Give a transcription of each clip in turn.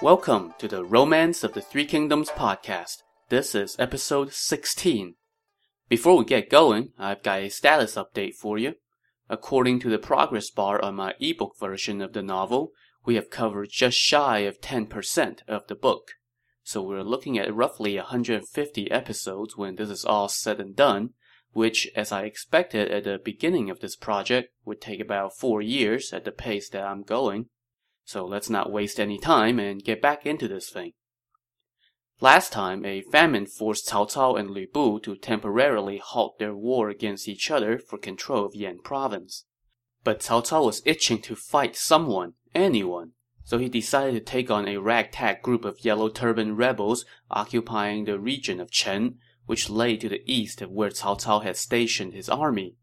Welcome to the Romance of the Three Kingdoms podcast. This is episode 16. Before we get going, I've got a status update for you. According to the progress bar on my ebook version of the novel, we have covered just shy of 10% of the book. So we're looking at roughly 150 episodes when this is all said and done, which, as I expected at the beginning of this project, would take about four years at the pace that I'm going. So let's not waste any time and get back into this thing. Last time, a famine forced Cao Cao and Lu Bu to temporarily halt their war against each other for control of Yan province. But Cao Cao was itching to fight someone, anyone, so he decided to take on a ragtag group of yellow turban rebels occupying the region of Chen, which lay to the east of where Cao Cao had stationed his army.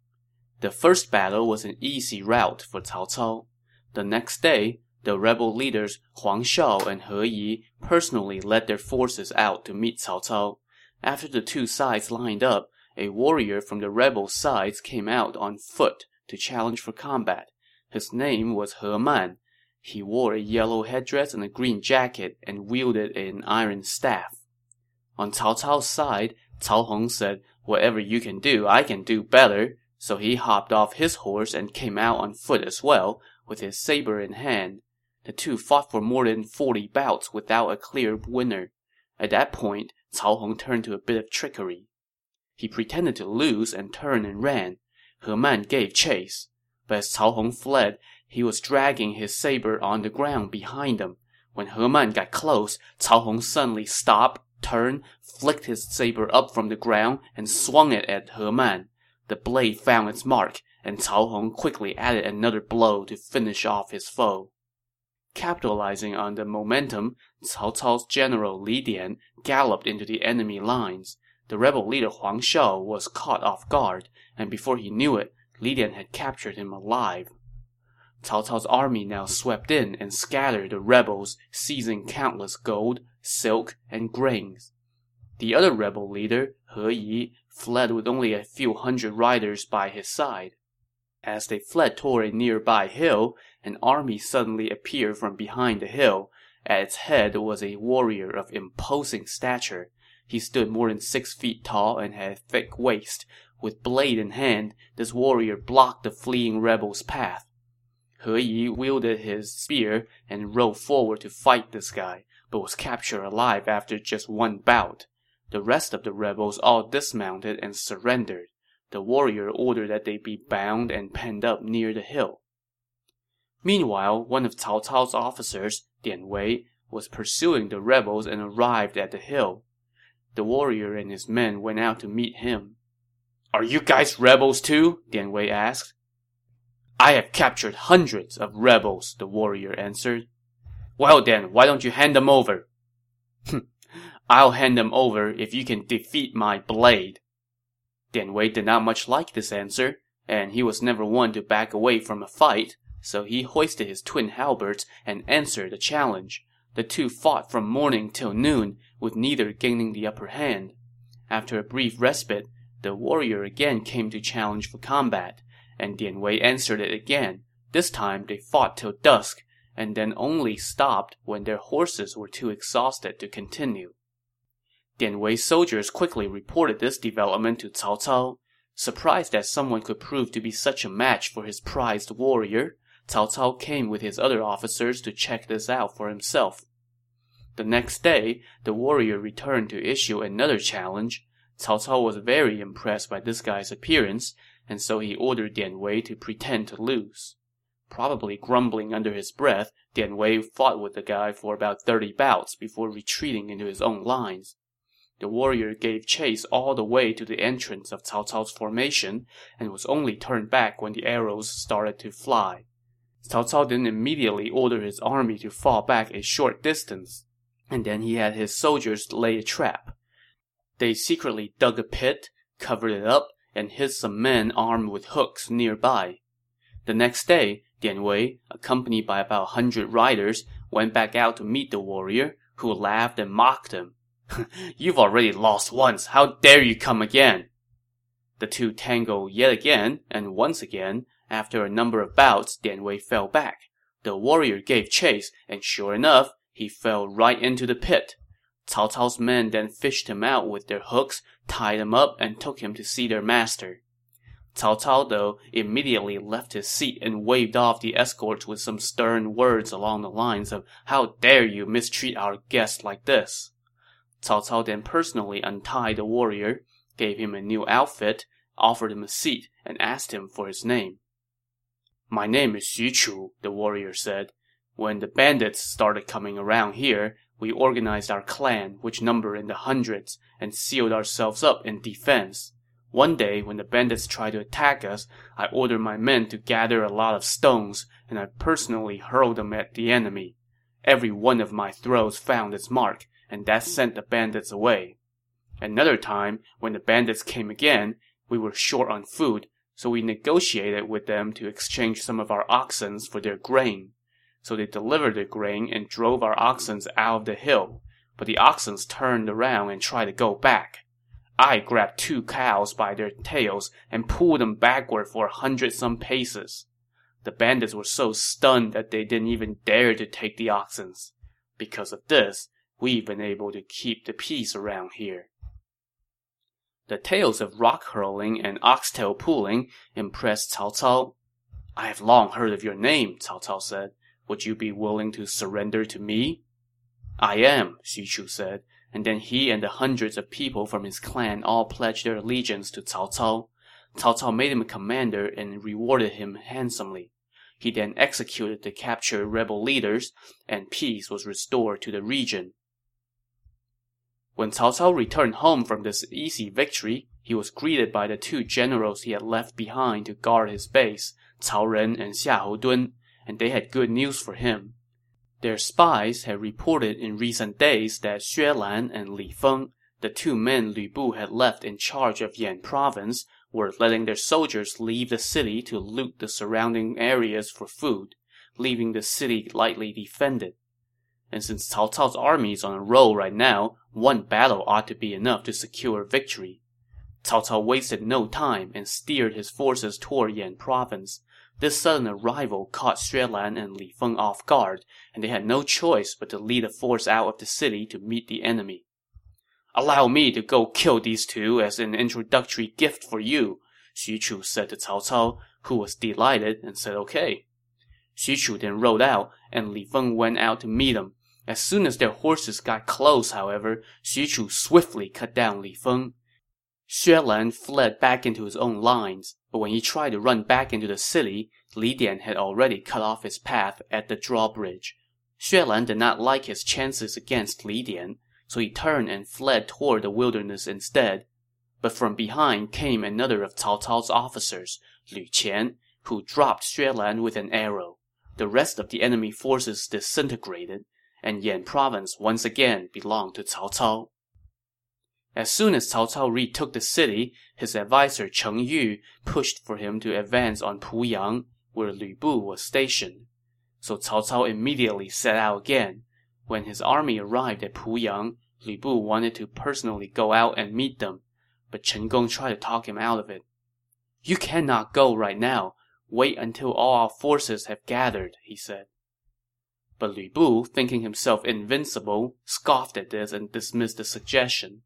The first battle was an easy rout for Cao Cao. The next day, the rebel leaders Huang Shao and He Yi personally led their forces out to meet Cao Cao. After the two sides lined up, a warrior from the rebel sides came out on foot to challenge for combat. His name was He Man. He wore a yellow headdress and a green jacket and wielded an iron staff. On Cao Cao's side, Cao Hong said, Whatever you can do, I can do better. So he hopped off his horse and came out on foot as well, with his saber in hand. The two fought for more than forty bouts without a clear winner. At that point, Cao Hong turned to a bit of trickery. He pretended to lose and turned and ran. He Man gave chase. But as Cao Hong fled, he was dragging his saber on the ground behind him. When He Man got close, Cao Hong suddenly stopped, turned, flicked his saber up from the ground, and swung it at He Man. The blade found its mark, and Cao Hong quickly added another blow to finish off his foe. Capitalizing on the momentum, Cao Cao's general Li Dian galloped into the enemy lines. The rebel leader Huang Shao was caught off guard, and before he knew it, Li Dian had captured him alive. Cao Cao's army now swept in and scattered the rebels, seizing countless gold, silk, and grains. The other rebel leader, He Yi, fled with only a few hundred riders by his side. As they fled toward a nearby hill, an army suddenly appeared from behind the hill. At its head was a warrior of imposing stature. He stood more than six feet tall and had a thick waist. With blade in hand, this warrior blocked the fleeing rebels' path. He Yi wielded his spear and rode forward to fight this guy, but was captured alive after just one bout. The rest of the rebels all dismounted and surrendered. The warrior ordered that they be bound and penned up near the hill. Meanwhile, one of Cao Cao's officers, Dian Wei, was pursuing the rebels and arrived at the hill. The warrior and his men went out to meet him. Are you guys rebels too? Dian Wei asked. I have captured hundreds of rebels, the warrior answered. Well then, why don't you hand them over? I'll hand them over if you can defeat my blade. Dian Wei did not much like this answer, and he was never one to back away from a fight, so he hoisted his twin halberds and answered the challenge. The two fought from morning till noon, with neither gaining the upper hand. After a brief respite, the warrior again came to challenge for combat, and Dian Wei answered it again. This time they fought till dusk, and then only stopped when their horses were too exhausted to continue. Dian Wei's soldiers quickly reported this development to Cao Cao. Surprised that someone could prove to be such a match for his prized warrior, Cao Cao came with his other officers to check this out for himself. The next day, the warrior returned to issue another challenge. Cao Cao was very impressed by this guy's appearance, and so he ordered Dian Wei to pretend to lose. Probably grumbling under his breath, Dian Wei fought with the guy for about thirty bouts before retreating into his own lines. The warrior gave chase all the way to the entrance of Cao Cao's formation and was only turned back when the arrows started to fly. Cao Cao then immediately ordered his army to fall back a short distance, and then he had his soldiers lay a trap. They secretly dug a pit, covered it up, and hid some men armed with hooks nearby. The next day, Dian Wei, accompanied by about a hundred riders, went back out to meet the warrior, who laughed and mocked him. You've already lost once, how dare you come again? The two tangled yet again, and once again, after a number of bouts, Dian Wei fell back. The warrior gave chase, and sure enough, he fell right into the pit. Cao Cao's men then fished him out with their hooks, tied him up, and took him to see their master. Cao Cao, though, immediately left his seat and waved off the escorts with some stern words along the lines of, How dare you mistreat our guest like this? Cao Cao then personally untied the warrior, gave him a new outfit, offered him a seat, and asked him for his name. My name is Xu Chu, the warrior said. When the bandits started coming around here, we organized our clan, which number in the hundreds, and sealed ourselves up in defense. One day, when the bandits tried to attack us, I ordered my men to gather a lot of stones, and I personally hurled them at the enemy. Every one of my throws found its mark, and that sent the bandits away. Another time, when the bandits came again, we were short on food, so we negotiated with them to exchange some of our oxen for their grain. So they delivered the grain and drove our oxen out of the hill, but the oxen turned around and tried to go back. I grabbed two cows by their tails and pulled them backward for a hundred some paces. The bandits were so stunned that they didn't even dare to take the oxen. Because of this, we've been able to keep the peace around here. The tales of rock hurling and oxtail pulling impressed Cao Cao. I have long heard of your name, Cao Cao said. Would you be willing to surrender to me? I am, Xu Chu said, and then he and the hundreds of people from his clan all pledged their allegiance to Cao Cao. Cao Cao made him a commander and rewarded him handsomely. He then executed the captured rebel leaders, and peace was restored to the region. When Cao Cao returned home from this easy victory, he was greeted by the two generals he had left behind to guard his base, Cao Ren and Xiahou Dun, and they had good news for him. Their spies had reported in recent days that Xue Lan and Li Feng, the two men Lu Bu had left in charge of Yan province, were letting their soldiers leave the city to loot the surrounding areas for food, leaving the city lightly defended. And since Cao Cao's army is on a roll right now, one battle ought to be enough to secure victory. Cao Cao wasted no time and steered his forces toward Yan province. This sudden arrival caught Xue Lan and Li Feng off guard, and they had no choice but to lead a force out of the city to meet the enemy. Allow me to go kill these two as an introductory gift for you, Xu Chu said to Cao Cao, who was delighted and said okay. Xu Chu then rode out, and Li Feng went out to meet him. As soon as their horses got close, however, Xu Chu swiftly cut down Li Feng. Xue Lan fled back into his own lines, but when he tried to run back into the city, Li Dian had already cut off his path at the drawbridge. Xue Lan did not like his chances against Li Dian, so he turned and fled toward the wilderness instead. But from behind came another of Cao Cao's officers, Lu Qian, who dropped Xue Lan with an arrow. The rest of the enemy forces disintegrated, and Yan province once again belonged to Cao Cao. As soon as Cao Cao retook the city, his adviser Cheng Yu pushed for him to advance on Puyang, where Lu Bu was stationed. So Cao Cao immediately set out again. When his army arrived at Puyang, Lu Bu wanted to personally go out and meet them, but Chen Gong tried to talk him out of it. You cannot go right now. Wait until all our forces have gathered, he said. But Lu Bu, thinking himself invincible, scoffed at this and dismissed the suggestion.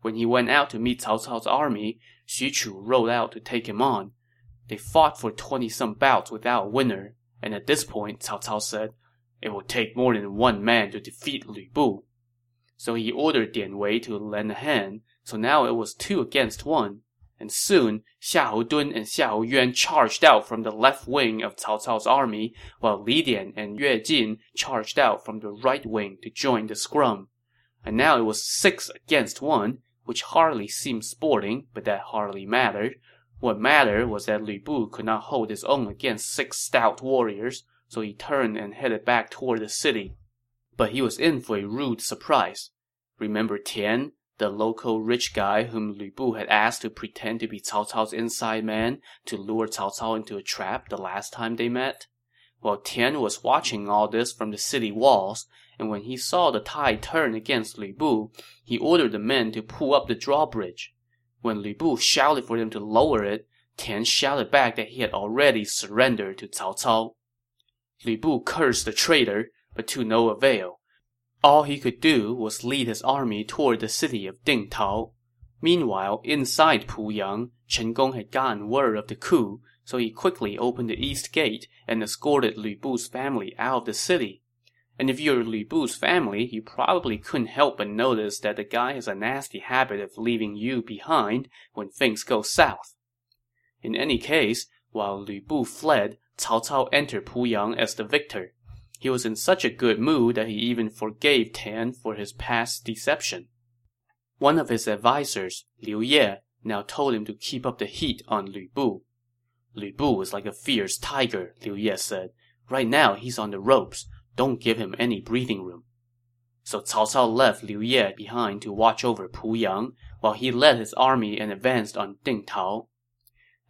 When he went out to meet Cao Cao's army, Xu Chu rode out to take him on. They fought for twenty-some bouts without a winner, and at this point, Cao Cao said, it will take more than one man to defeat Lu Bu. So he ordered Dian Wei to lend a hand, so now it was two against one and soon Xiahou Dun and Xiahou Yuan charged out from the left wing of Cao Cao's army, while Li Dian and Yue Jin charged out from the right wing to join the scrum. And now it was six against one, which hardly seemed sporting, but that hardly mattered. What mattered was that Lu Bu could not hold his own against six stout warriors, so he turned and headed back toward the city. But he was in for a rude surprise. Remember Tian, the local rich guy whom Lu Bu had asked to pretend to be Cao Cao's inside man to lure Cao Cao into a trap the last time they met? Well, Tian was watching all this from the city walls, and when he saw the tide turn against Lu Bu, he ordered the men to pull up the drawbridge. When Lu Bu shouted for them to lower it, Tian shouted back that he had already surrendered to Cao Cao. Lu Bu cursed the traitor, but to no avail. All he could do was lead his army toward the city of Dingtao. Meanwhile, inside Puyang, Chen Gong had gotten word of the coup, so he quickly opened the east gate and escorted Lu Bu's family out of the city. And if you're Lu Bu's family, you probably couldn't help but notice that the guy has a nasty habit of leaving you behind when things go south. In any case, while Lu Bu fled, Cao Cao entered Puyang as the victor. He was in such a good mood that he even forgave Tian for his past deception. One of his advisers, Liu Ye, now told him to keep up the heat on Lu Bu. Lu Bu is like a fierce tiger, Liu Ye said. Right now he's on the ropes. Don't give him any breathing room. So Cao Cao left Liu Ye behind to watch over Puyang, while he led his army and advanced on Ding Dingtao.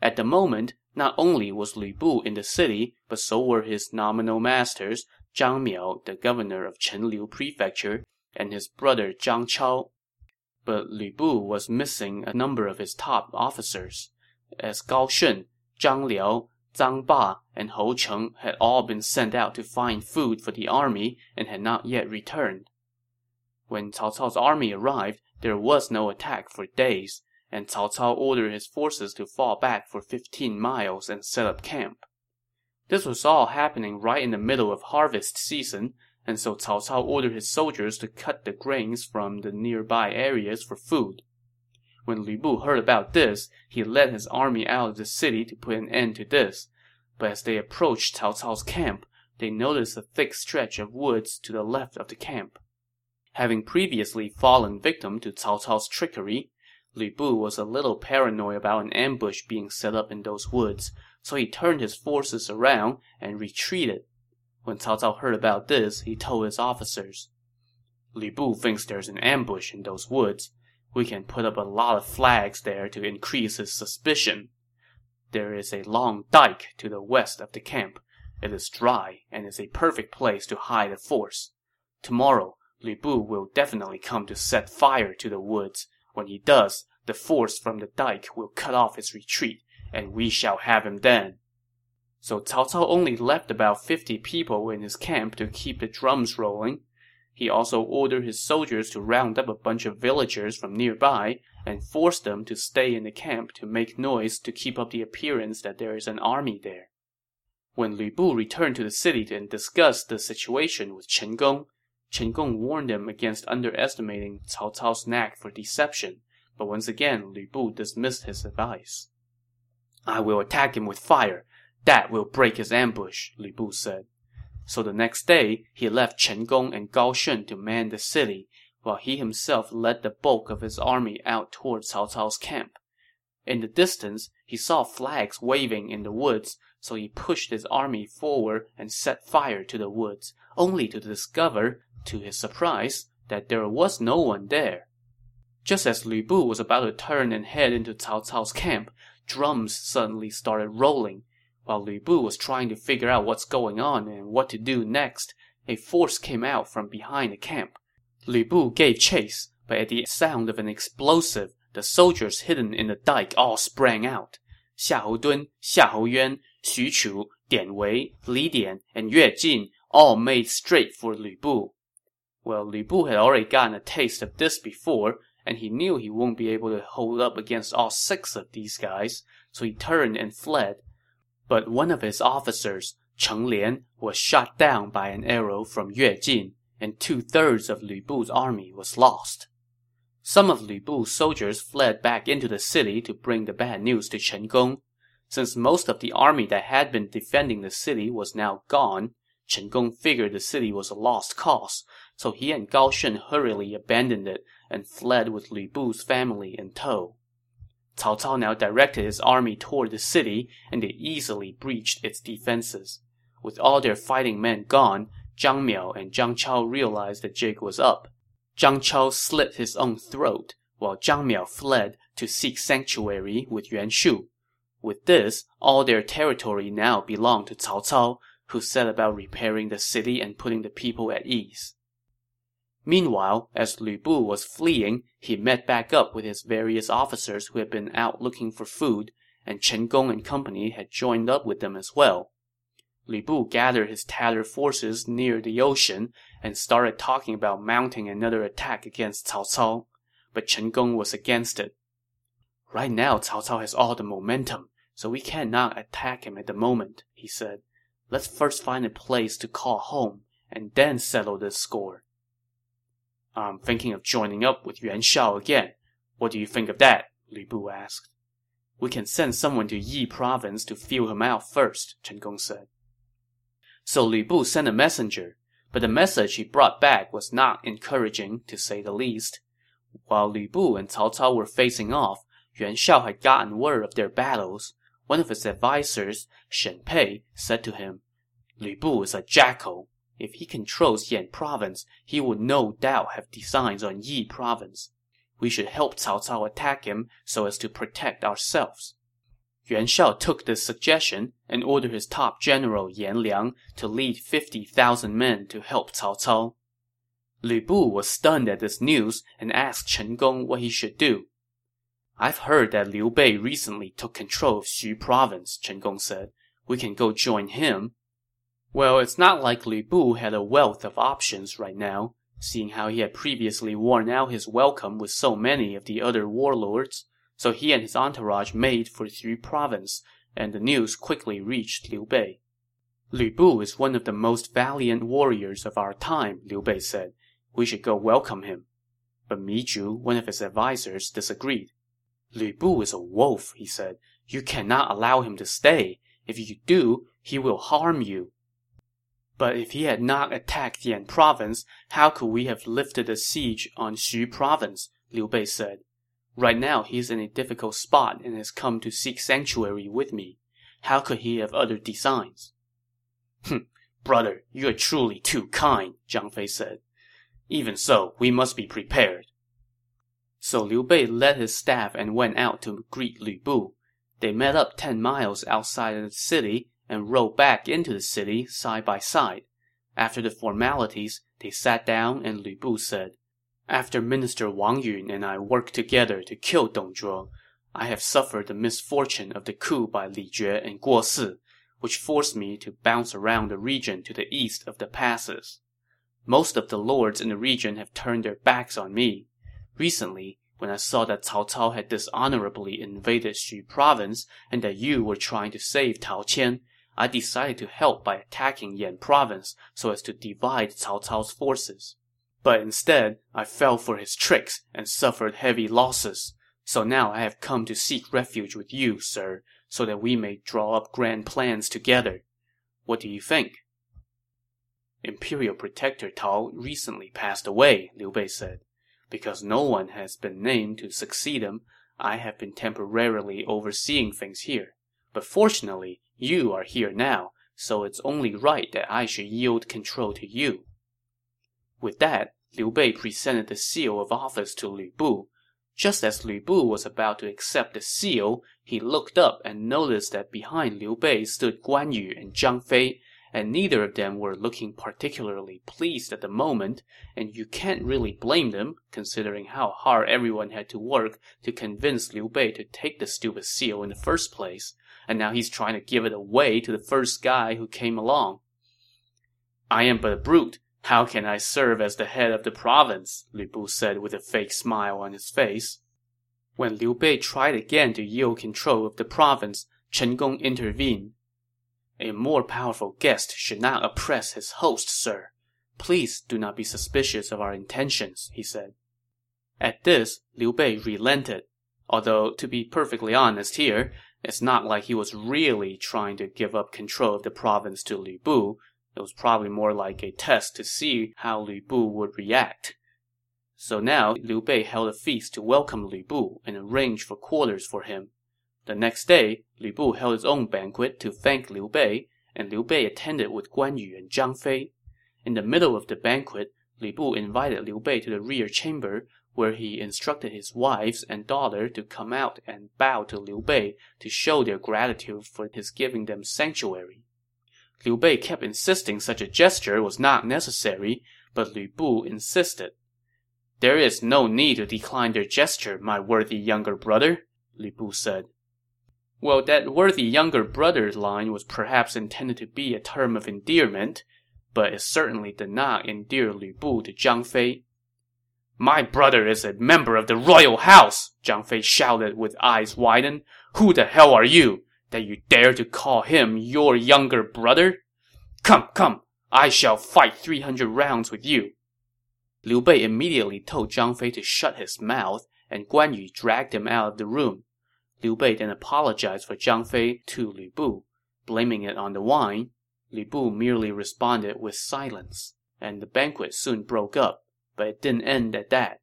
At the moment, not only was Lu Bu in the city, but so were his nominal masters, Zhang Miao, the governor of Chenliu Prefecture, and his brother Zhang Chao but Lu Bu was missing a number of his top officers, as Gao Shun, Zhang Liao, Zhang Ba, and Hou Cheng had all been sent out to find food for the army and had not yet returned. When Cao Cao's army arrived, there was no attack for days, and Cao Cao ordered his forces to fall back for 15 miles and set up camp. This was all happening right in the middle of harvest season, and so Cao Cao ordered his soldiers to cut the grains from the nearby areas for food. When Lu Bu heard about this, he led his army out of the city to put an end to this. But as they approached Cao Cao's camp, they noticed a thick stretch of woods to the left of the camp. Having previously fallen victim to Cao Cao's trickery, Lu Bu was a little paranoid about an ambush being set up in those woods, so he turned his forces around and retreated when Cao Cao heard about this, he told his officers, Lu Bu thinks there's an ambush in those woods. We can put up a lot of flags there to increase his suspicion. There is a long dike to the west of the camp. It is dry and is a perfect place to hide a force. Tomorrow, Lu Bu will definitely come to set fire to the woods. When he does, the force from the dike will cut off his retreat, and we shall have him then so Cao Cao only left about 50 people in his camp to keep the drums rolling. He also ordered his soldiers to round up a bunch of villagers from nearby and force them to stay in the camp to make noise to keep up the appearance that there is an army there. When Lu Bu returned to the city and discussed the situation with Chen Gong, Chen Gong warned him against underestimating Cao Cao's knack for deception, but once again Lu Bu dismissed his advice. I will attack him with fire, that will break his ambush, Lu Bu said. So the next day, he left Chen Gong and Gao Shun to man the city, while he himself led the bulk of his army out toward Cao Cao's camp. In the distance, he saw flags waving in the woods, so he pushed his army forward and set fire to the woods, only to discover, to his surprise, that there was no one there. Just as Lu Bu was about to turn and head into Cao Cao's camp, drums suddenly started rolling, while Lu Bu was trying to figure out what's going on and what to do next, a force came out from behind the camp. Lu Bu gave chase, but at the sound of an explosive, the soldiers hidden in the dike all sprang out. Xiahou Dun, Xiahou Yuan, Xu Chu, Dian Wei, Li Dian, and Yue Jin all made straight for Lu Bu. Well, Lu Bu had already gotten a taste of this before, and he knew he won't be able to hold up against all six of these guys, so he turned and fled, but one of his officers, Cheng Lian, was shot down by an arrow from Yue Jin, and two-thirds of Lu Bu's army was lost. Some of Lu Bu's soldiers fled back into the city to bring the bad news to Chen Gong. Since most of the army that had been defending the city was now gone, Chen Gong figured the city was a lost cause, so he and Gao Shun hurriedly abandoned it and fled with Lu Bu's family in tow. Cao Cao now directed his army toward the city, and they easily breached its defenses. With all their fighting men gone, Zhang Miao and Zhang Chao realized the jig was up. Zhang Chao slit his own throat, while Zhang Miao fled to seek sanctuary with Yuan Shu. With this, all their territory now belonged to Cao Cao, who set about repairing the city and putting the people at ease. Meanwhile, as Lu Bu was fleeing, he met back up with his various officers who had been out looking for food, and Chen Gong and company had joined up with them as well. Lu Bu gathered his tattered forces near the ocean and started talking about mounting another attack against Cao Cao, but Chen Gong was against it. Right now, Cao Cao has all the momentum, so we cannot attack him at the moment, he said. Let's first find a place to call home, and then settle this score. I'm thinking of joining up with Yuan Shao again. What do you think of that? Lu Bu asked. We can send someone to Yi province to feel him out first, Chen Gong said. So Lu Bu sent a messenger, but the message he brought back was not encouraging, to say the least. While Lu Bu and Cao Cao were facing off, Yuan Shao had gotten word of their battles. One of his advisers, Shen Pei, said to him, Lu Bu is a jackal. If he controls Yan province, he would no doubt have designs on Yi province. We should help Cao Cao attack him so as to protect ourselves. Yuan Shao took this suggestion and ordered his top general Yan Liang to lead 50,000 men to help Cao Cao. Lu Bu was stunned at this news and asked Chen Gong what he should do. I've heard that Liu Bei recently took control of Xu province, Chen Gong said. We can go join him. Well, it's not like Lu Bu had a wealth of options right now, seeing how he had previously worn out his welcome with so many of the other warlords. So he and his entourage made for Xu province, and the news quickly reached Liu Bei. Lu Bu is one of the most valiant warriors of our time, Liu Bei said. We should go welcome him. But Mi Zhu, one of his advisers, disagreed. Lu Bu is a wolf, he said. You cannot allow him to stay. If you do, he will harm you. But if he had not attacked Yan province, how could we have lifted a siege on Xu province? Liu Bei said. Right now he's in a difficult spot and has come to seek sanctuary with me. How could he have other designs? Hm, brother, you are truly too kind, Zhang Fei said. Even so, we must be prepared. So Liu Bei led his staff and went out to greet Lu Bu. They met up ten miles outside of the city and rode back into the city side by side. After the formalities, they sat down and Lu Bu said, After Minister Wang Yun and I worked together to kill Dong Zhuo, I have suffered the misfortune of the coup by Li Jue and Guo Si, which forced me to bounce around the region to the east of the passes. Most of the lords in the region have turned their backs on me. Recently, when I saw that Cao Cao had dishonorably invaded Xu province and that you were trying to save Tao Qian, I decided to help by attacking Yan province so as to divide Cao Cao's forces. But instead, I fell for his tricks and suffered heavy losses. So now I have come to seek refuge with you, sir, so that we may draw up grand plans together. What do you think? Imperial Protector Tao recently passed away, Liu Bei said. Because no one has been named to succeed him, I have been temporarily overseeing things here. But fortunately, you are here now, so it's only right that I should yield control to you. With that, Liu Bei presented the seal of office to Lu Bu. Just as Lu Bu was about to accept the seal, he looked up and noticed that behind Liu Bei stood Guan Yu and Zhang Fei, and neither of them were looking particularly pleased at the moment, and you can't really blame them, considering how hard everyone had to work to convince Liu Bei to take the stupid seal in the first place and now he's trying to give it away to the first guy who came along. I am but a brute. How can I serve as the head of the province? Lu Bu said with a fake smile on his face. When Liu Bei tried again to yield control of the province, Chen Gong intervened. A more powerful guest should not oppress his host, sir. Please do not be suspicious of our intentions, he said. At this, Liu Bei relented. Although, to be perfectly honest here, it's not like he was really trying to give up control of the province to Lu Bu. It was probably more like a test to see how Lu Bu would react. So now Liu Bei held a feast to welcome Lu Bu and arranged for quarters for him. The next day, Lu Bu held his own banquet to thank Liu Bei, and Liu Bei attended with Guan Yu and Zhang Fei. In the middle of the banquet, Lu Bu invited Liu Bei to the rear chamber where he instructed his wives and daughter to come out and bow to Liu Bei to show their gratitude for his giving them sanctuary. Liu Bei kept insisting such a gesture was not necessary, but Lu Bu insisted. There is no need to decline their gesture, my worthy younger brother, Lu Bu said. Well, that worthy younger brother line was perhaps intended to be a term of endearment, but it certainly did not endear Lu Bu to Zhang Fei. My brother is a member of the royal house, Zhang Fei shouted with eyes widened. Who the hell are you, that you dare to call him your younger brother? Come, come, I shall fight 300 rounds with you. Liu Bei immediately told Zhang Fei to shut his mouth, and Guan Yu dragged him out of the room. Liu Bei then apologized for Zhang Fei to Lu Bu, blaming it on the wine. Lu Bu merely responded with silence, and the banquet soon broke up, but it didn't end at that.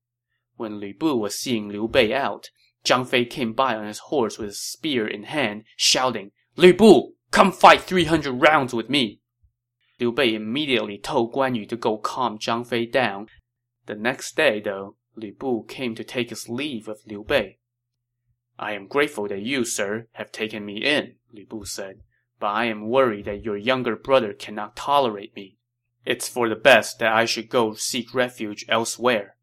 When Lu Bu was seeing Liu Bei out, Zhang Fei came by on his horse with a spear in hand, shouting, Lu Bu, come fight 300 rounds with me. Liu Bei immediately told Guan Yu to go calm Zhang Fei down. The next day, though, Lu Bu came to take his leave of Liu Bei. I am grateful that you, sir, have taken me in, Lu Bu said, but I am worried that your younger brother cannot tolerate me. It's for the best that I should go seek refuge elsewhere.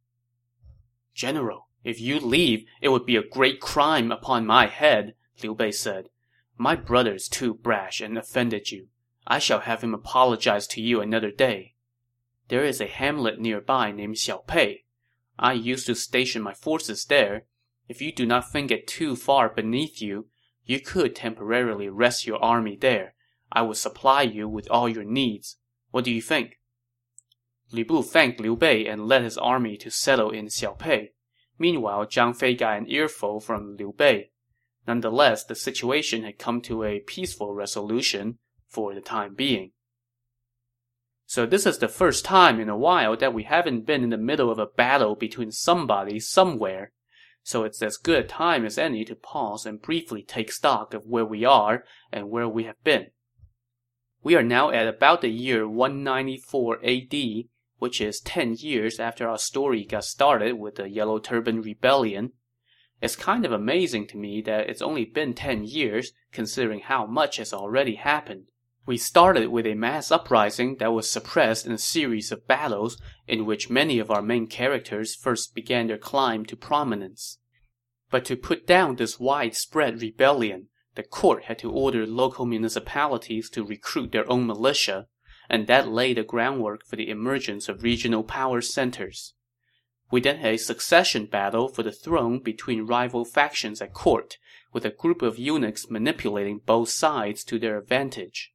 General, if you leave, it would be a great crime upon my head, Liu Bei said. My brother is too brash and offended you. I shall have him apologize to you another day. There is a hamlet nearby named Xiaopei. I used to station my forces there, if you do not think it too far beneath you, you could temporarily rest your army there. I will supply you with all your needs. What do you think? Lu Bu thanked Liu Bei and led his army to settle in Xiaopei. Meanwhile, Zhang Fei got an earful from Liu Bei. Nonetheless, the situation had come to a peaceful resolution for the time being. So this is the first time in a while that we haven't been in the middle of a battle between somebody somewhere so it's as good a time as any to pause and briefly take stock of where we are and where we have been. We are now at about the year 194 AD, which is 10 years after our story got started with the Yellow Turban Rebellion. It's kind of amazing to me that it's only been 10 years, considering how much has already happened. We started with a mass uprising that was suppressed in a series of battles in which many of our main characters first began their climb to prominence. But to put down this widespread rebellion, the court had to order local municipalities to recruit their own militia, and that laid the groundwork for the emergence of regional power centers. We then had a succession battle for the throne between rival factions at court, with a group of eunuchs manipulating both sides to their advantage.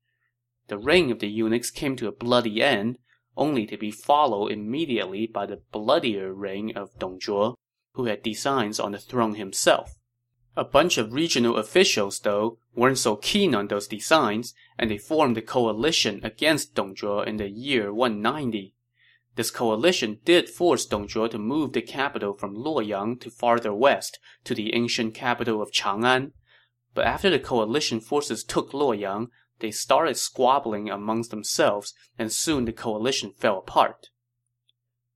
The reign of the eunuchs came to a bloody end, only to be followed immediately by the bloodier reign of Dong Zhuo, who had designs on the throne himself. A bunch of regional officials, though, weren't so keen on those designs, and they formed a coalition against Dong Zhuo in the year 190. This coalition did force Dong Zhuo to move the capital from Luoyang to farther west, to the ancient capital of Chang'an. But after the coalition forces took Luoyang, they started squabbling amongst themselves, and soon the coalition fell apart.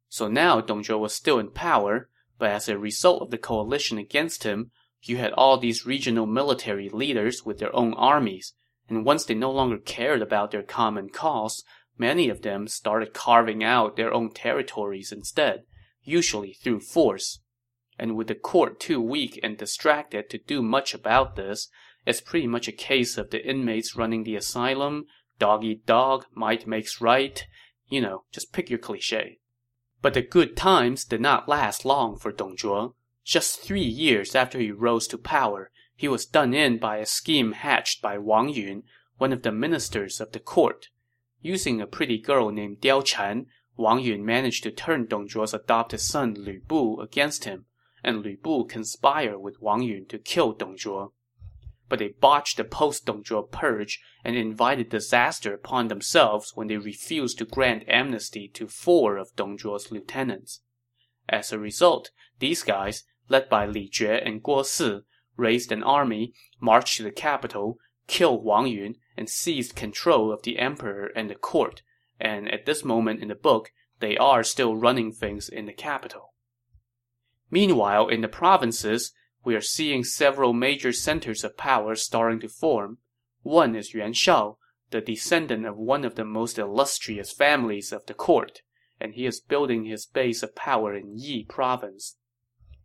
So now Dong Zhuo was still in power, but as a result of the coalition against him, you had all these regional military leaders with their own armies, and once they no longer cared about their common cause, many of them started carving out their own territories instead, usually through force. And with the court too weak and distracted to do much about this, it's pretty much a case of the inmates running the asylum, dog eat dog, might makes right. You know, just pick your cliche. But the good times did not last long for Dong Zhuo. Just three years after he rose to power, he was done in by a scheme hatched by Wang Yun, one of the ministers of the court. Using a pretty girl named Diao Chan, Wang Yun managed to turn Dong Zhuo's adopted son Lu Bu against him, and Lu Bu conspired with Wang Yun to kill Dong Zhuo but they botched the post-Dong Zhuo purge and invited disaster upon themselves when they refused to grant amnesty to four of Dong Zhuo's lieutenants. As a result, these guys, led by Li Jue and Guo Si, raised an army, marched to the capital, killed Wang Yun, and seized control of the emperor and the court, and at this moment in the book, they are still running things in the capital. Meanwhile, in the provinces, we are seeing several major centers of power starting to form. One is Yuan Shao, the descendant of one of the most illustrious families of the court, and he is building his base of power in Yi province.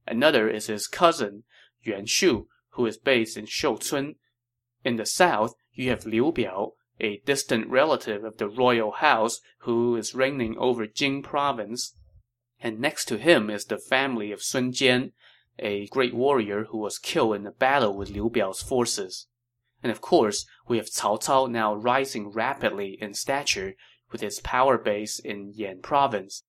Another is his cousin, Yuan Shu, who is based in Shouchun, In the south, you have Liu Biao, a distant relative of the royal house who is reigning over Jing province. And next to him is the family of Sun Jian, a great warrior who was killed in a battle with Liu Biao's forces. And of course, we have Cao Cao now rising rapidly in stature with his power base in Yan province.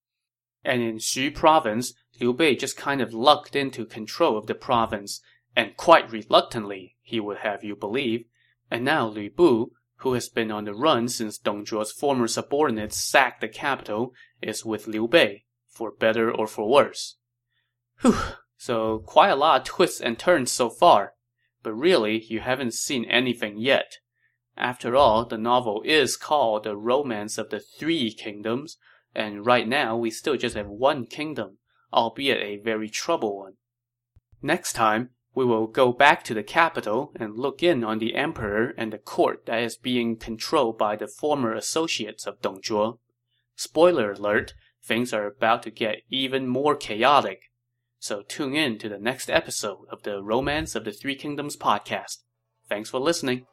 And in Xu province, Liu Bei just kind of lucked into control of the province, and quite reluctantly, he would have you believe. And now Lu Bu, who has been on the run since Dong Zhuo's former subordinates sacked the capital, is with Liu Bei, for better or for worse. Whew, so quite a lot of twists and turns so far. But really, you haven't seen anything yet. After all, the novel is called The Romance of the Three Kingdoms, and right now we still just have one kingdom, albeit a very troubled one. Next time, we will go back to the capital and look in on the emperor and the court that is being controlled by the former associates of Dong Zhuo. Spoiler alert, things are about to get even more chaotic. So tune in to the next episode of the Romance of the Three Kingdoms podcast. Thanks for listening.